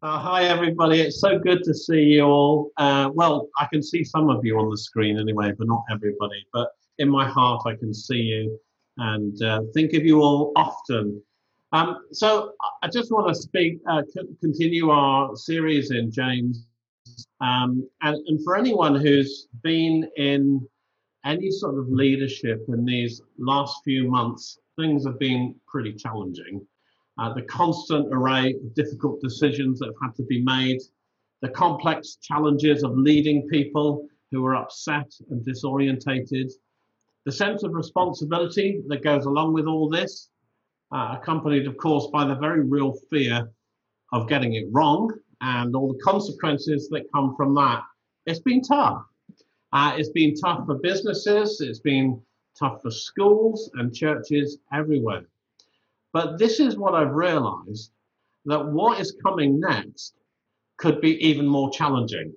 Uh, hi, everybody. It's so good to see you all. Uh, well, I can see some of you on the screen anyway, but not everybody. But in my heart, I can see you and uh, think of you all often. Um, so I just want to speak, uh, continue our series in James. Um, and, and for anyone who's been in any sort of leadership in these last few months, things have been pretty challenging. Uh, the constant array of difficult decisions that have had to be made, the complex challenges of leading people who are upset and disorientated, the sense of responsibility that goes along with all this, uh, accompanied, of course, by the very real fear of getting it wrong and all the consequences that come from that. It's been tough. Uh, it's been tough for businesses, it's been tough for schools and churches everywhere. But this is what I've realized that what is coming next could be even more challenging.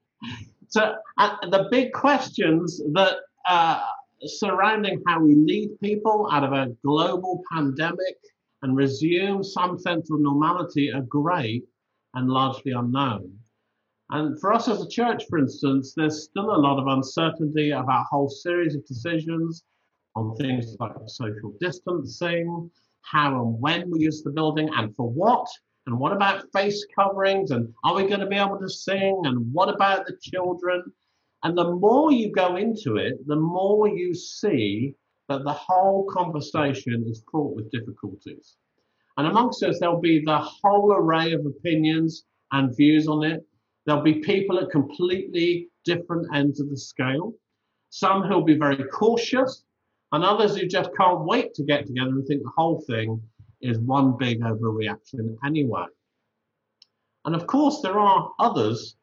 so, uh, the big questions that uh, surrounding how we lead people out of a global pandemic and resume some sense of normality are great and largely unknown. And for us as a church, for instance, there's still a lot of uncertainty about a whole series of decisions on things like social distancing, how and when we use the building, and for what, and what about face coverings, and are we going to be able to sing, and what about the children? And the more you go into it, the more you see that the whole conversation is fraught with difficulties. And amongst us, there'll be the whole array of opinions and views on it. There'll be people at completely different ends of the scale. Some who'll be very cautious, and others who just can't wait to get together and think the whole thing is one big overreaction anyway. And of course, there are others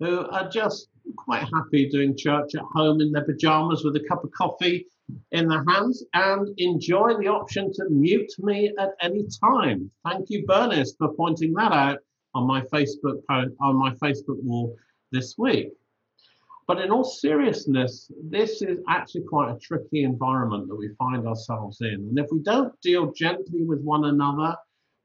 who are just quite happy doing church at home in their pajamas with a cup of coffee in their hands and enjoy the option to mute me at any time. Thank you, Bernice, for pointing that out on my Facebook on my Facebook wall this week. But in all seriousness, this is actually quite a tricky environment that we find ourselves in. And if we don't deal gently with one another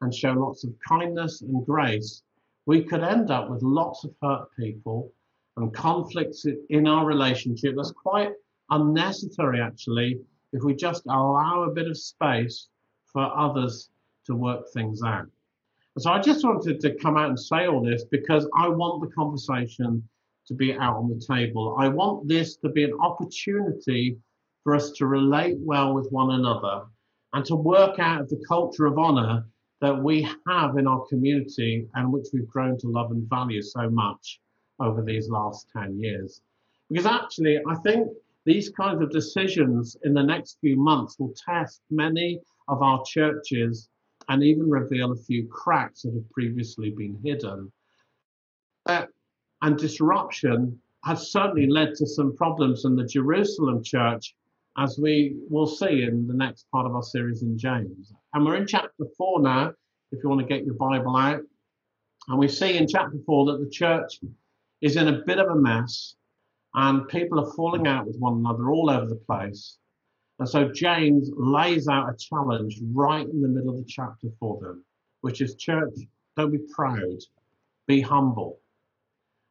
and show lots of kindness and grace, we could end up with lots of hurt people and conflicts in our relationship that's quite unnecessary actually if we just allow a bit of space for others to work things out. So I just wanted to come out and say all this because I want the conversation to be out on the table. I want this to be an opportunity for us to relate well with one another and to work out the culture of honor that we have in our community and which we've grown to love and value so much over these last 10 years. Because actually, I think these kinds of decisions in the next few months will test many of our churches and even reveal a few cracks that have previously been hidden. Uh, and disruption has certainly led to some problems in the Jerusalem church, as we will see in the next part of our series in James. And we're in chapter 4 now, if you want to get your Bible out. And we see in chapter 4 that the church is in a bit of a mess and people are falling out with one another all over the place. And so James lays out a challenge right in the middle of the chapter for them, which is church, don't be proud, be humble.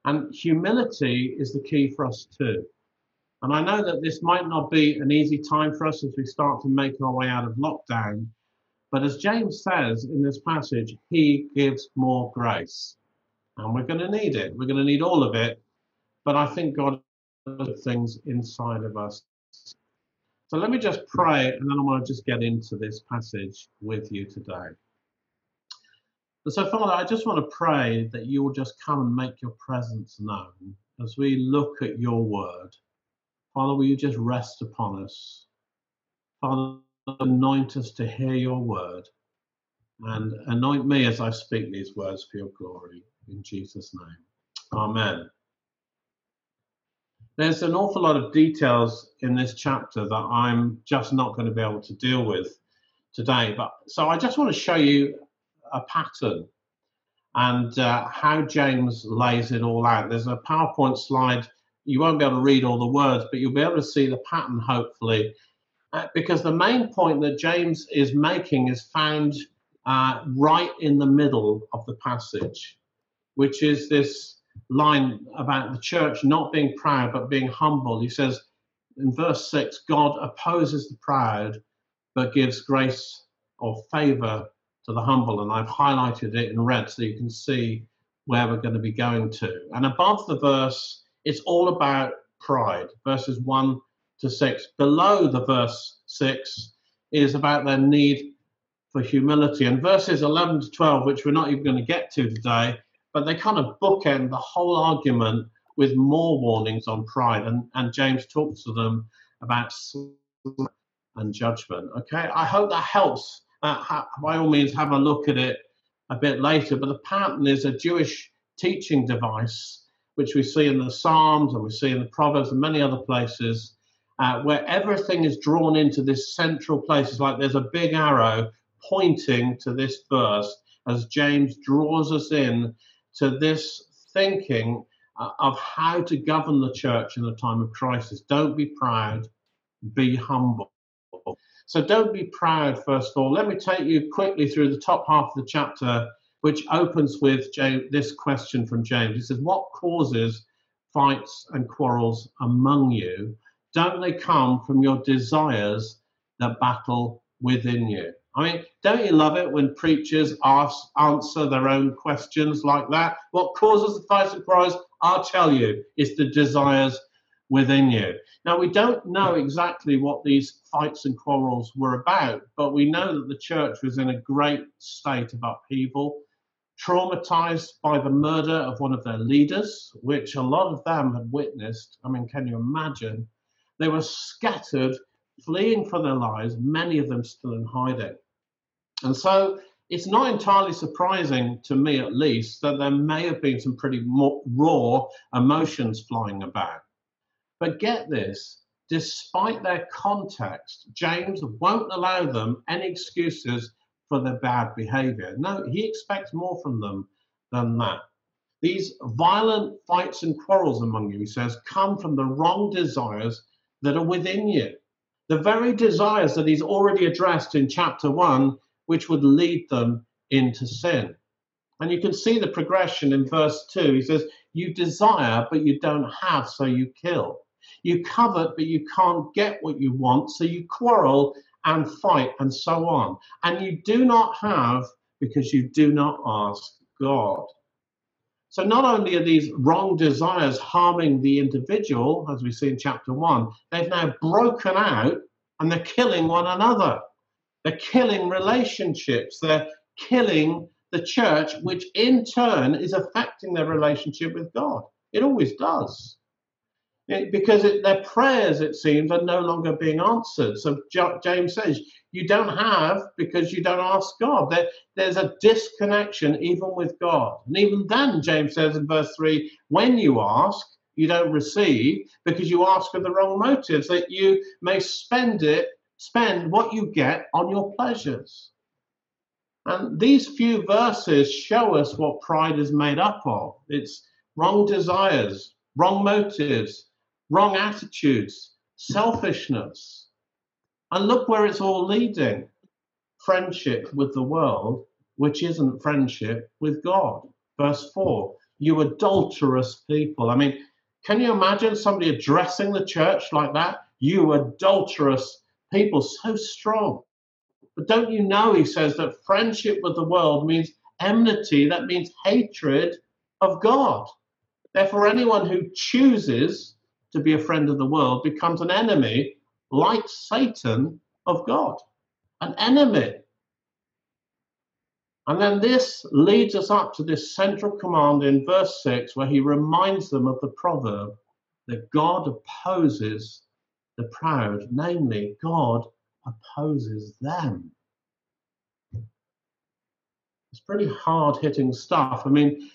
And humility is the key for us too. And I know that this might not be an easy time for us as we start to make our way out of lockdown. But as James says in this passage, he gives more grace and we're going to need it. We're going to need all of it. But I think God has things inside of us. So let me just pray, and then I want to just get into this passage with you today. And so, Father, I just want to pray that you will just come and make your presence known as we look at your word. Father, will you just rest upon us? Father, anoint us to hear your word and anoint me as I speak these words for your glory in Jesus' name. Amen. There's an awful lot of details in this chapter that I'm just not going to be able to deal with today. But so I just want to show you a pattern and uh, how James lays it all out. There's a PowerPoint slide. You won't be able to read all the words, but you'll be able to see the pattern hopefully. Uh, because the main point that James is making is found uh, right in the middle of the passage, which is this line about the church not being proud but being humble. He says in verse 6 God opposes the proud but gives grace or favor to the humble. And I've highlighted it in red so you can see where we're going to be going to. And above the verse, it's all about pride, verses 1 to 6. Below the verse 6 is about their need for humility. And verses 11 to 12, which we're not even going to get to today, but they kind of bookend the whole argument with more warnings on pride. And, and James talks to them about and judgment. Okay, I hope that helps. Uh, ha- by all means, have a look at it a bit later. But the pattern is a Jewish teaching device, which we see in the Psalms and we see in the Proverbs and many other places, uh, where everything is drawn into this central place. It's like there's a big arrow pointing to this verse as James draws us in to this thinking uh, of how to govern the church in a time of crisis. Don't be proud, be humble. So don't be proud, first of all. Let me take you quickly through the top half of the chapter, which opens with James, this question from James. He says, What causes fights and quarrels among you? Don't they come from your desires that battle within you? I mean, don't you love it when preachers ask, answer their own questions like that? What causes the fights and quarrels? I'll tell you, it's the desires within you. Now, we don't know exactly what these fights and quarrels were about, but we know that the church was in a great state of upheaval, traumatized by the murder of one of their leaders, which a lot of them had witnessed. I mean, can you imagine? They were scattered, fleeing for their lives, many of them still in hiding. And so it's not entirely surprising to me, at least, that there may have been some pretty raw emotions flying about. But get this despite their context, James won't allow them any excuses for their bad behavior. No, he expects more from them than that. These violent fights and quarrels among you, he says, come from the wrong desires that are within you. The very desires that he's already addressed in chapter one, which would lead them into sin. And you can see the progression in verse 2. He says, You desire, but you don't have, so you kill. You covet, but you can't get what you want, so you quarrel and fight and so on. And you do not have because you do not ask God. So not only are these wrong desires harming the individual, as we see in chapter one, they've now broken out and they're killing one another. They're killing relationships. They're killing the church, which in turn is affecting their relationship with God. It always does. Because it, their prayers, it seems, are no longer being answered. So James says, you don't have because you don't ask God. There, there's a disconnection even with God. And even then, James says in verse 3 when you ask, you don't receive because you ask with the wrong motives, that you may spend it, spend what you get on your pleasures. And these few verses show us what pride is made up of it's wrong desires, wrong motives, wrong attitudes, selfishness. And look where it's all leading friendship with the world, which isn't friendship with God. Verse 4 You adulterous people. I mean, can you imagine somebody addressing the church like that? You adulterous people, so strong. But don't you know, he says, that friendship with the world means enmity, that means hatred of God. Therefore, anyone who chooses to be a friend of the world becomes an enemy, like Satan, of God. An enemy. And then this leads us up to this central command in verse 6, where he reminds them of the proverb that God opposes the proud, namely, God opposes them. It's pretty hard hitting stuff. I mean,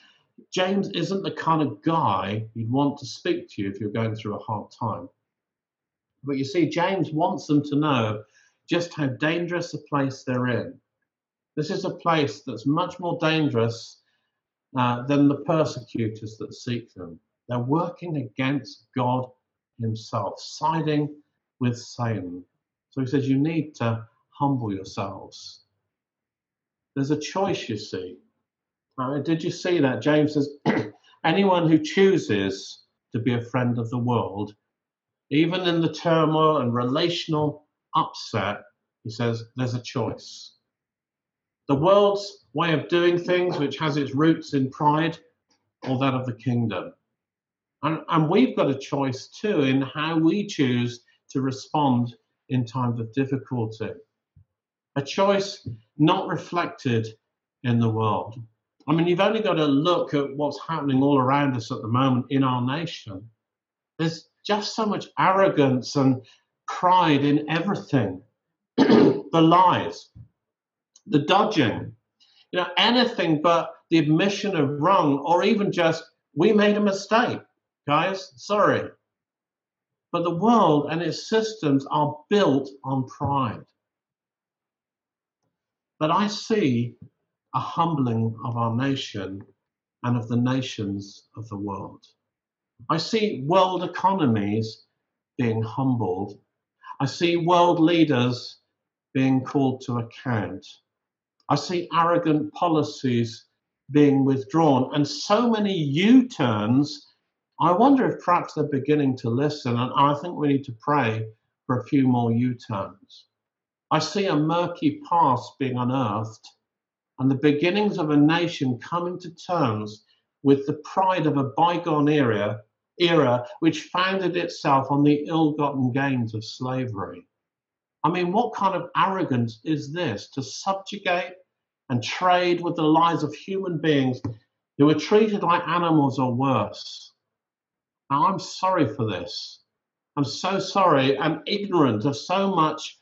James isn't the kind of guy you'd want to speak to if you're going through a hard time. But you see, James wants them to know just how dangerous a place they're in. This is a place that's much more dangerous uh, than the persecutors that seek them. They're working against God Himself, siding with Satan. So he says, You need to humble yourselves. There's a choice, you see. Uh, did you see that? James says, anyone who chooses to be a friend of the world, even in the turmoil and relational upset, he says, there's a choice. The world's way of doing things, which has its roots in pride, or that of the kingdom. And, and we've got a choice too in how we choose to respond in times of difficulty. A choice not reflected in the world. I mean, you've only got to look at what's happening all around us at the moment in our nation. There's just so much arrogance and pride in everything the lies, the dodging, you know, anything but the admission of wrong or even just, we made a mistake, guys, sorry. But the world and its systems are built on pride. But I see a humbling of our nation and of the nations of the world. I see world economies being humbled. I see world leaders being called to account. I see arrogant policies being withdrawn and so many U turns. I wonder if perhaps they're beginning to listen, and I think we need to pray for a few more U turns. I see a murky past being unearthed and the beginnings of a nation coming to terms with the pride of a bygone era, era which founded itself on the ill-gotten gains of slavery. I mean, what kind of arrogance is this to subjugate and trade with the lives of human beings who are treated like animals or worse? Now, I'm sorry for this. I'm so sorry. I'm ignorant of so much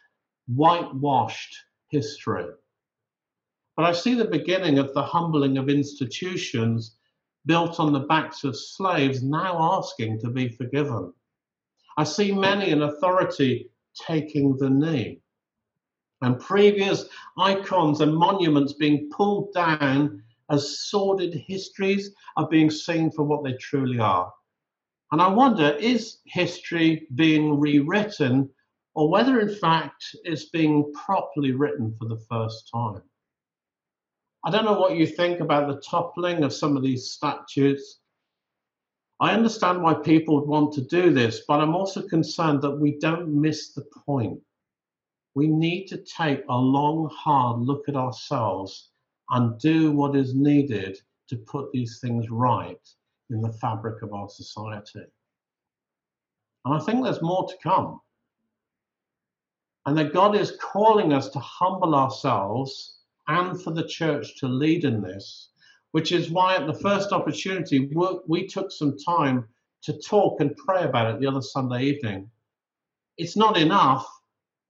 whitewashed history. But I see the beginning of the humbling of institutions built on the backs of slaves now asking to be forgiven. I see many in authority taking the knee, and previous icons and monuments being pulled down as sordid histories are being seen for what they truly are. And I wonder is history being rewritten, or whether in fact it's being properly written for the first time? I don't know what you think about the toppling of some of these statues. I understand why people would want to do this, but I'm also concerned that we don't miss the point. We need to take a long, hard look at ourselves and do what is needed to put these things right in the fabric of our society. And I think there's more to come. And that God is calling us to humble ourselves and for the church to lead in this, which is why at the first opportunity, we took some time to talk and pray about it the other Sunday evening. It's not enough,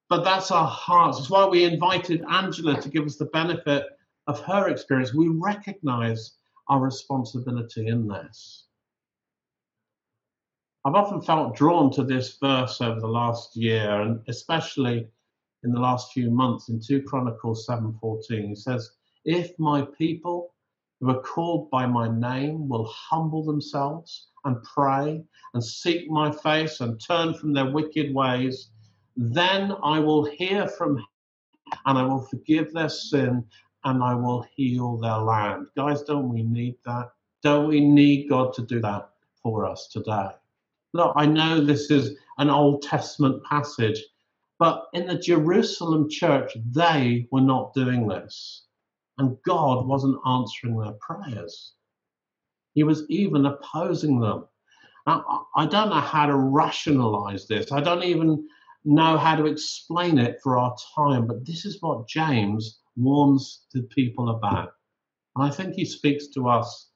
but that's our hearts. It's why we invited Angela to give us the benefit of her experience. We recognize our responsibility in this. I've often felt drawn to this verse over the last year, and especially in the last few months in 2 Chronicles 7:14. He says, "If my people who are called by my name will humble themselves and pray and seek my face and turn from their wicked ways, then I will hear from and I will forgive their sin and I will heal their land." Guys, don't we need that? Don't we need God to do that for us today? Look, I know this is an Old Testament passage, but in the Jerusalem church, they were not doing this. And God wasn't answering their prayers. He was even opposing them. Now, I don't know how to rationalize this. I don't even know how to explain it for our time, but this is what James warns the people about. And I think he speaks to us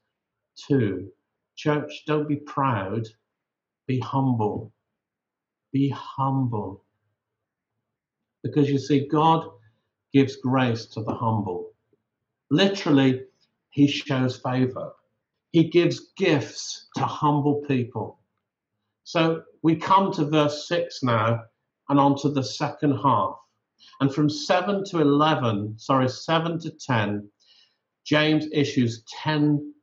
too. Church, don't be proud, be humble. Be humble. Because you see, God gives grace to the humble. Literally, he shows favor. He gives gifts to humble people. So we come to verse 6 now and on to the second half. And from 7 to 11, sorry, 7 to 10, James issues 10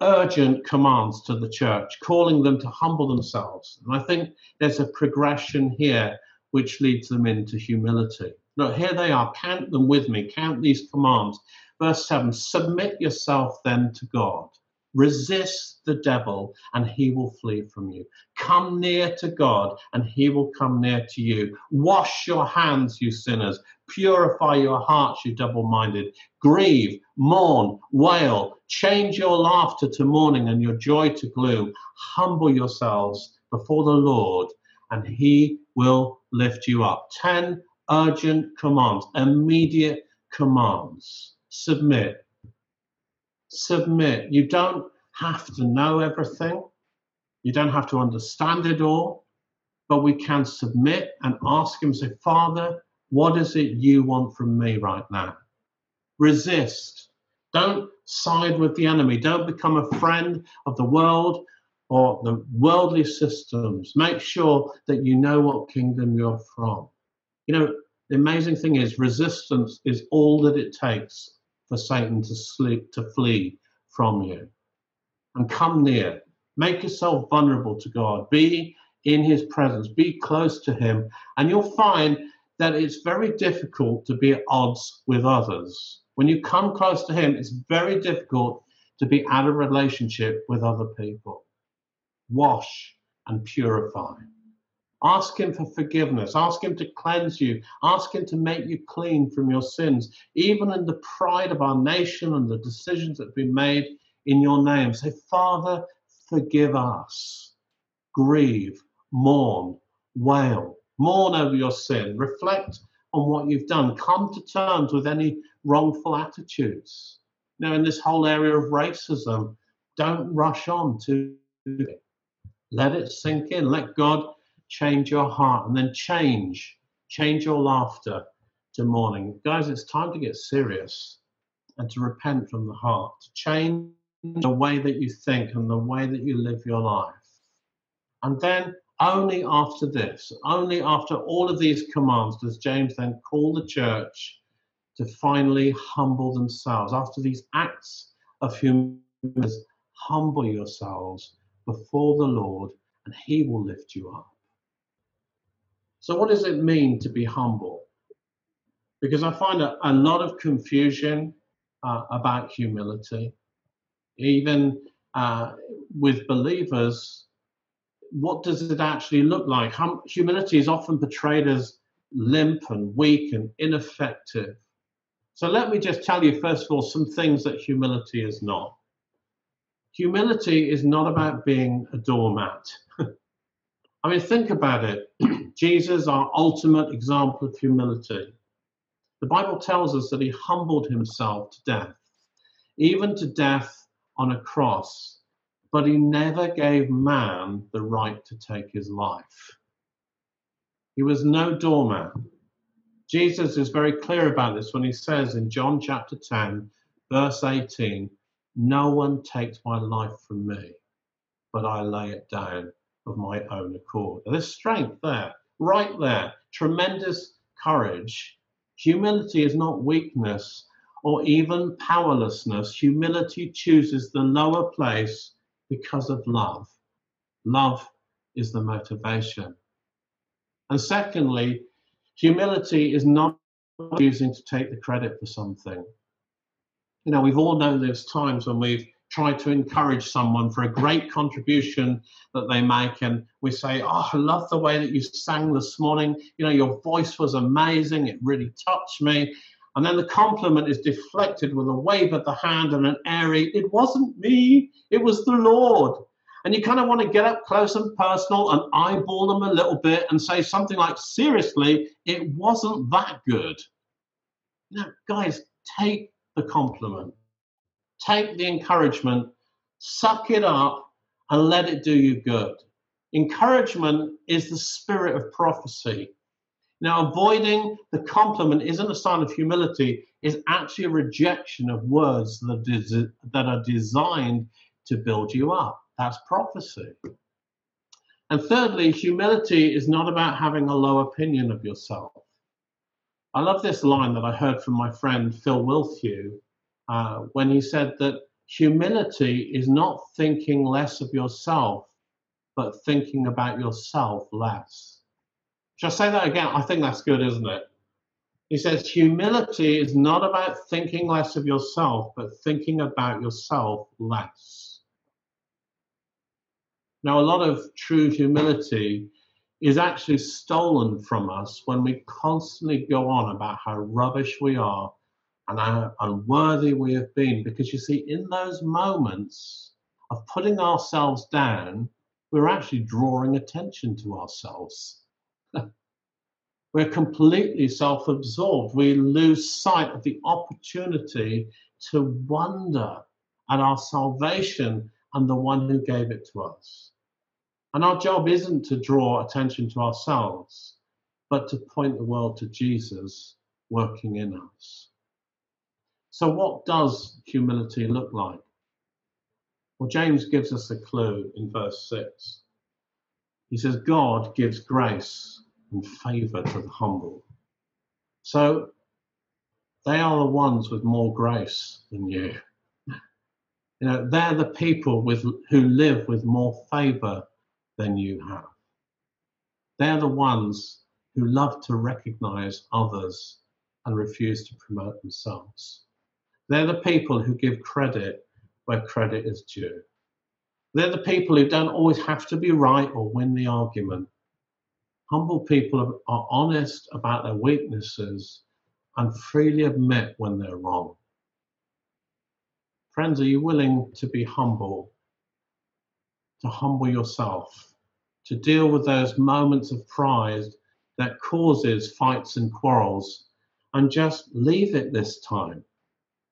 urgent commands to the church, calling them to humble themselves. And I think there's a progression here which leads them into humility. Look, here they are. Count them with me. Count these commands. Verse 7 Submit yourself then to God. Resist the devil, and he will flee from you. Come near to God, and he will come near to you. Wash your hands, you sinners. Purify your hearts, you double minded. Grieve, mourn, wail. Change your laughter to mourning and your joy to gloom. Humble yourselves before the Lord, and he will lift you up. 10 urgent commands, immediate commands. Submit, submit. You don't have to know everything, you don't have to understand it all, but we can submit and ask Him, say, Father, what is it you want from me right now? Resist. Don't side with the enemy. Don't become a friend of the world or the worldly systems. Make sure that you know what kingdom you're from. You know, the amazing thing is, resistance is all that it takes for Satan to sleep, to flee from you. And come near. Make yourself vulnerable to God. Be in his presence. Be close to him. And you'll find that it's very difficult to be at odds with others. When you come close to him, it's very difficult to be out of relationship with other people. Wash and purify. Ask Him for forgiveness. Ask Him to cleanse you. Ask Him to make you clean from your sins, even in the pride of our nation and the decisions that have been made in your name. Say, Father, forgive us. Grieve, mourn, wail, mourn over your sin. Reflect on what you've done. Come to terms with any wrongful attitudes. Now, in this whole area of racism, don't rush on to it. Let it sink in. Let God change your heart, and then change, change your laughter to mourning. Guys, it's time to get serious and to repent from the heart, to change the way that you think and the way that you live your life. And then only after this, only after all of these commands, does James then call the church to finally humble themselves. After these acts of humility, humble yourselves before the Lord, and he will lift you up. So, what does it mean to be humble? Because I find a, a lot of confusion uh, about humility, even uh, with believers. What does it actually look like? Hum- humility is often portrayed as limp and weak and ineffective. So, let me just tell you, first of all, some things that humility is not. Humility is not about being a doormat. I mean, think about it. Jesus, our ultimate example of humility. The Bible tells us that he humbled himself to death, even to death on a cross, but he never gave man the right to take his life. He was no doormat. Jesus is very clear about this when he says in John chapter 10, verse 18, No one takes my life from me, but I lay it down of my own accord. There's strength there, right there, tremendous courage. Humility is not weakness or even powerlessness. Humility chooses the lower place because of love. Love is the motivation. And secondly, humility is not choosing to take the credit for something. You know, we've all known there's times when we've tried to encourage someone for a great contribution that they make and we say oh i love the way that you sang this morning. You know your voice was amazing. It really touched me. And then the compliment is deflected with a wave of the hand and an airy it wasn't me. It was the lord. And you kind of want to get up close and personal and eyeball them a little bit and say something like seriously it wasn't that good. Now guys take the compliment take the encouragement, suck it up, and let it do you good. Encouragement is the spirit of prophecy. Now, avoiding the compliment isn't a sign of humility, it's actually a rejection of words that, that are designed to build you up. That's prophecy. And thirdly, humility is not about having a low opinion of yourself. I love this line that I heard from my friend Phil Wilthew uh, when he said that humility is not thinking less of yourself, but thinking about yourself less. Shall I say that again? I think that's good, isn't it? He says, humility is not about thinking less of yourself, but thinking about yourself less. Now, a lot of true humility is actually stolen from us when we constantly go on about how rubbish we are and how unworthy we have been. Because you see, in those moments of putting ourselves down, we're actually drawing attention to ourselves. we're completely self absorbed. We lose sight of the opportunity to wonder at our salvation and the one who gave it to us. And our job isn't to draw attention to ourselves, but to point the world to Jesus working in us. So, what does humility look like? Well, James gives us a clue in verse 6. He says, God gives grace and favor to the humble. So, they are the ones with more grace than you. You know, they're the people with who live with more favor than you have. They're the ones who love to recognize others and refuse to promote themselves. They're the people who give credit where credit is due. They're the people who don't always have to be right or win the argument. Humble people are honest about their weaknesses and freely admit when they're wrong. Friends, are you willing to be humble to humble yourself, to deal with those moments of pride that causes fights and quarrels, and just leave it this time.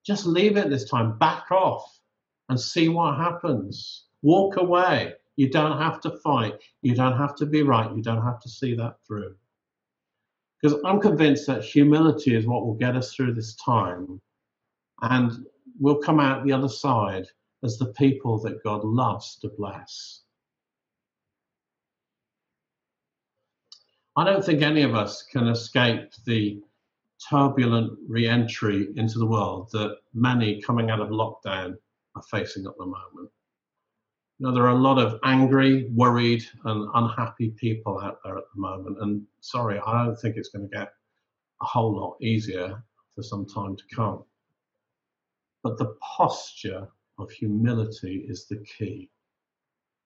Just leave it this time. Back off and see what happens. Walk away. You don't have to fight. You don't have to be right. You don't have to see that through. Because I'm convinced that humility is what will get us through this time. And we'll come out the other side as the people that God loves to bless. I don't think any of us can escape the turbulent re entry into the world that many coming out of lockdown are facing at the moment. You know, there are a lot of angry, worried, and unhappy people out there at the moment. And sorry, I don't think it's going to get a whole lot easier for some time to come. But the posture of humility is the key.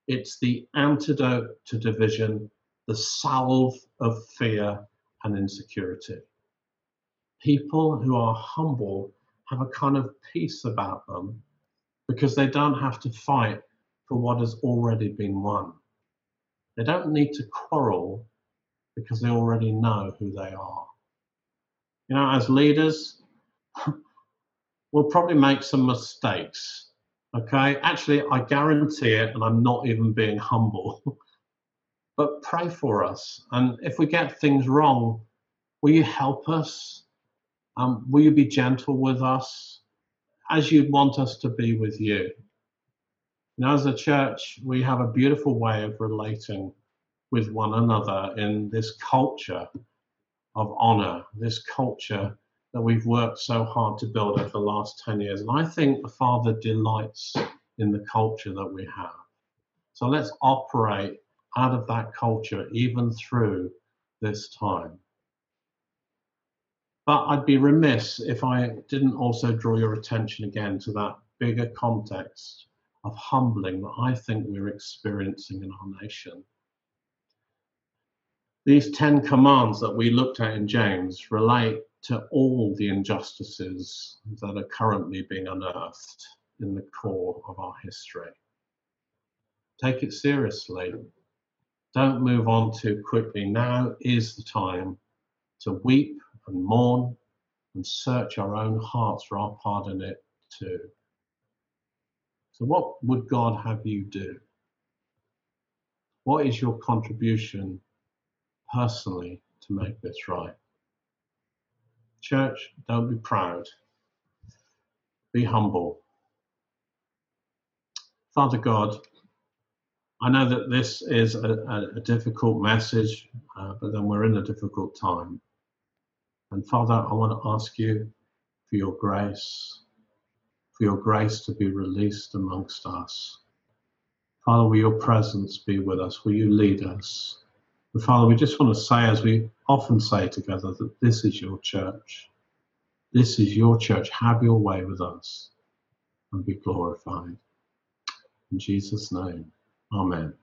It's the antidote to division, the salve of fear and insecurity. People who are humble have a kind of peace about them because they don't have to fight for what has already been won. They don't need to quarrel because they already know who they are. You know, as leaders, we'll probably make some mistakes Okay, actually, I guarantee it, and I'm not even being humble. but pray for us. And if we get things wrong, will you help us? Um, will you be gentle with us as you'd want us to be with you? You know, as a church, we have a beautiful way of relating with one another in this culture of honor, this culture that we've worked so hard to build over the last 10 years. And I think the Father delights in the culture that we have. So let's operate out of that culture even through this time. But I'd be remiss if I didn't also draw your attention again to that bigger context of humbling that I think we're experiencing in our nation. These 10 commands that we looked at in James relate to all the injustices that are currently being unearthed in the core of our history. Take it seriously. Don't move on too quickly. Now is the time to weep and mourn and search our own hearts for our part in it too. So, what would God have you do? What is your contribution personally to make this right? Church, don't be proud. Be humble. Father God, I know that this is a, a, difficult message, uh, but then we're in a difficult time. And Father, I want to ask you for your grace, for your grace to be released amongst us. Father, will your presence be with us? Will you lead us? And Father, we just want to say, as we often say together, that this is your church. This is your church. Have your way with us and be glorified. In Jesus' name, amen.